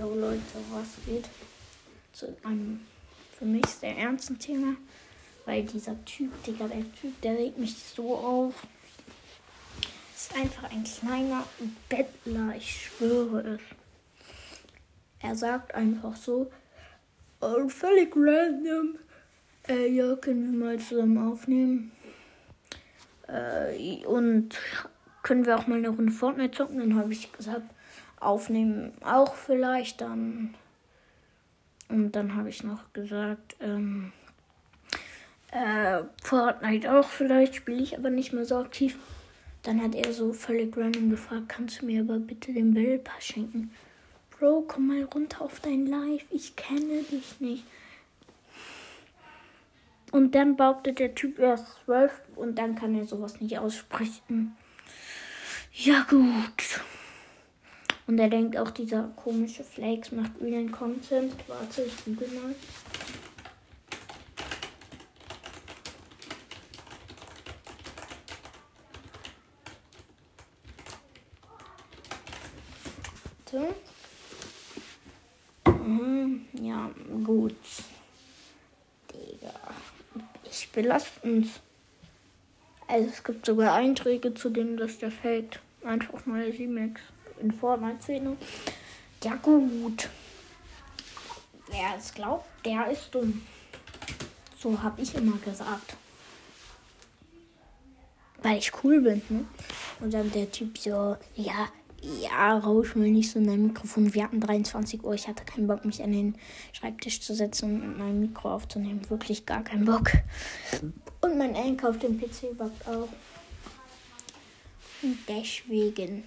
Jo Leute, was geht? Zu einem für mich sehr ernsten Thema. Weil dieser Typ, Digga, der Typ, der regt mich so auf. Ist einfach ein kleiner Bettler, ich schwöre es. Er sagt einfach so, oh, völlig random. Äh, ja, können wir mal zusammen aufnehmen. Äh, und können wir auch mal eine Runde Fortnite zocken? Dann habe ich gesagt, aufnehmen auch vielleicht. Dann und dann habe ich noch gesagt, ähm, äh, Fortnite auch vielleicht, spiele ich aber nicht mehr so aktiv. Dann hat er so völlig random gefragt, kannst du mir aber bitte den Bellpass schenken? Bro, komm mal runter auf dein Live, ich kenne dich nicht. Und dann behauptet der Typ erst zwölf und dann kann er sowas nicht aussprechen. Ja gut. Und er denkt auch, dieser komische Flakes macht realen Content. Warte, ich google mal. Warte. Mhm, ja, gut. Digga. Ich belasse uns. Also es gibt sogar Einträge, zu denen das der Fake einfach mal C-Max in Fortnite-Szene. Ja gut. Wer es glaubt, der ist dumm. So habe ich immer gesagt. Weil ich cool bin, ne? Und dann der Typ so, ja, ja, rausch mal nicht so in dein Mikrofon. Wir hatten 23 Uhr. Ich hatte keinen Bock, mich an den Schreibtisch zu setzen und meinem Mikro aufzunehmen. Wirklich gar keinen Bock. Und mein Enkel auf dem PC backt auch. Und deswegen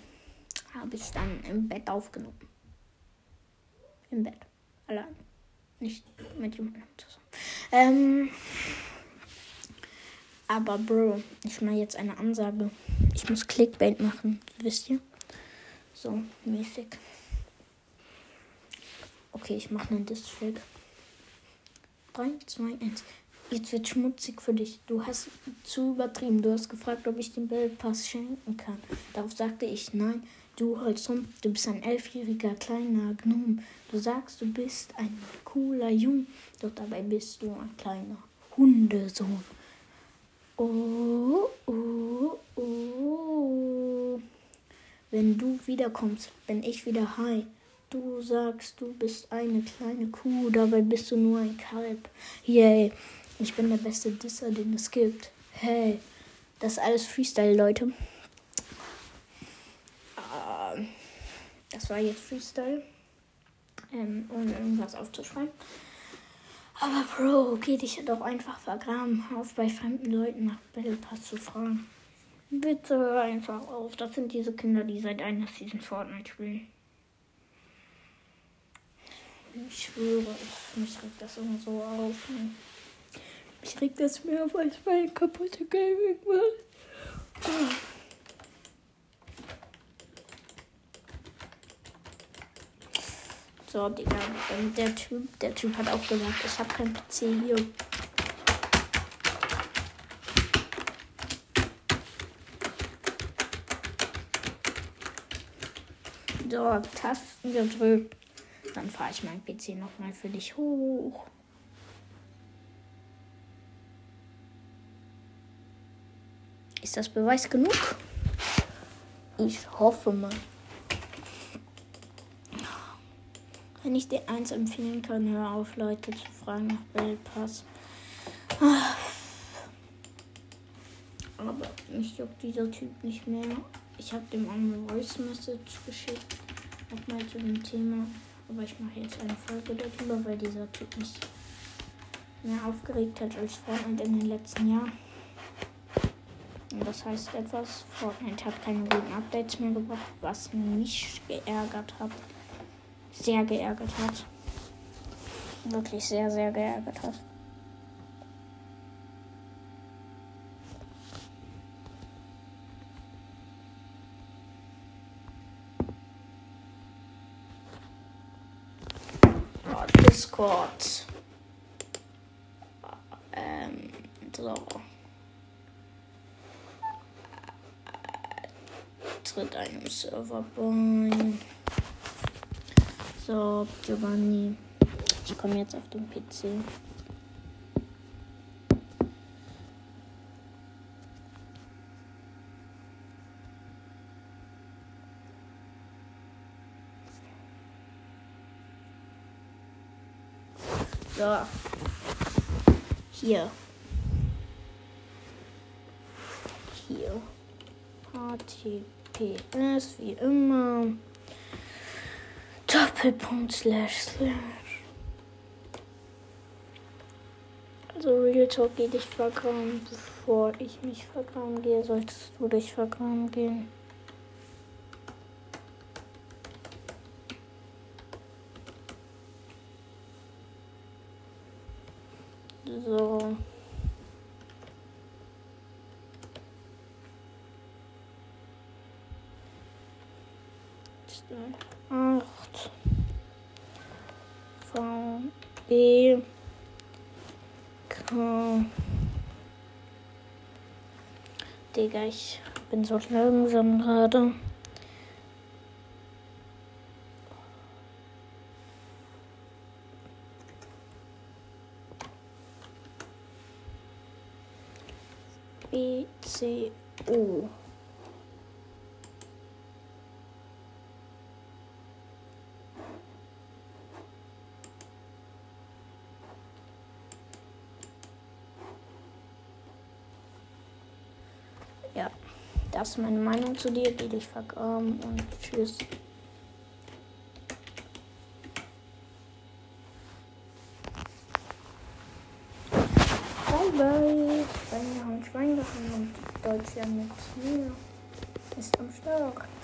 habe ich dann im Bett aufgenommen. Im Bett. Allein. Nicht mit jemandem zusammen. Ähm, aber Bro, ich mache jetzt eine Ansage. Ich muss Clickbait machen, wisst ihr? So, mäßig. Okay, ich mache einen Distrack. 3, 2, 1. Jetzt wird schmutzig für dich. Du hast zu übertrieben. Du hast gefragt, ob ich den Bildpass schenken kann. Darauf sagte ich nein. Du Holzum, du bist ein elfjähriger kleiner Gnome. Du sagst, du bist ein cooler Jung, doch dabei bist du ein kleiner Hundesohn. Oh, oh, oh. Wenn du wiederkommst, bin ich wieder high. Du sagst, du bist eine kleine Kuh, dabei bist du nur ein Kalb. Yay, ich bin der beste Disser, den es gibt. Hey, das ist alles Freestyle, Leute. Das war jetzt Freestyle. Ähm, ohne irgendwas aufzuschreiben. Aber Bro, geh dich doch einfach vergraben auf, bei fremden Leuten nach Battle Pass zu fragen. Bitte hör einfach auf. Das sind diese Kinder, die seit einer Season Fortnite spielen. Ich schwöre, ich, mich regt das immer so auf. Mich regt das mehr auf als meine kaputte Gaming macht. Oh. So, Digga. Und der Typ, der Typ hat auch gesagt, ich habe kein PC hier. So, Tasten gedrückt. Dann fahre ich meinen PC nochmal für dich hoch. Ist das Beweis genug? Ich hoffe mal. Wenn ich dir eins empfehlen kann, hör auf, Leute zu fragen nach Bellpass. Aber mich juckt dieser Typ nicht mehr. Ich habe dem eine Voice Message geschickt. Nochmal zu dem Thema. Aber ich mache jetzt eine Folge darüber, weil dieser Typ mich mehr aufgeregt hat als Fortnite in den letzten Jahren. Und das heißt etwas. Fortnite hat keine guten Updates mehr gebracht, was mich geärgert hat sehr geärgert hat. Wirklich sehr, sehr geärgert hat. Oh, Discord. Ähm, so. Tritt einem Server bei. So, Giovanni. Ich komme jetzt auf den PC. So. Hier. Hier. HTTPS wie immer. Doppelpunkt slash slash. Also Real Talk geh dich vergraben. Bevor ich mich vergraben gehe, solltest du dich vergraben gehen. So. Acht. V. B. K. Digga, ich bin so langsam gerade. B, C, O. Ja, das ist meine Meinung zu dir. Geh dich vergraben und tschüss. Bye bye. Schweine haben Schwein gehauen und Deutschland mit mir ist am Start.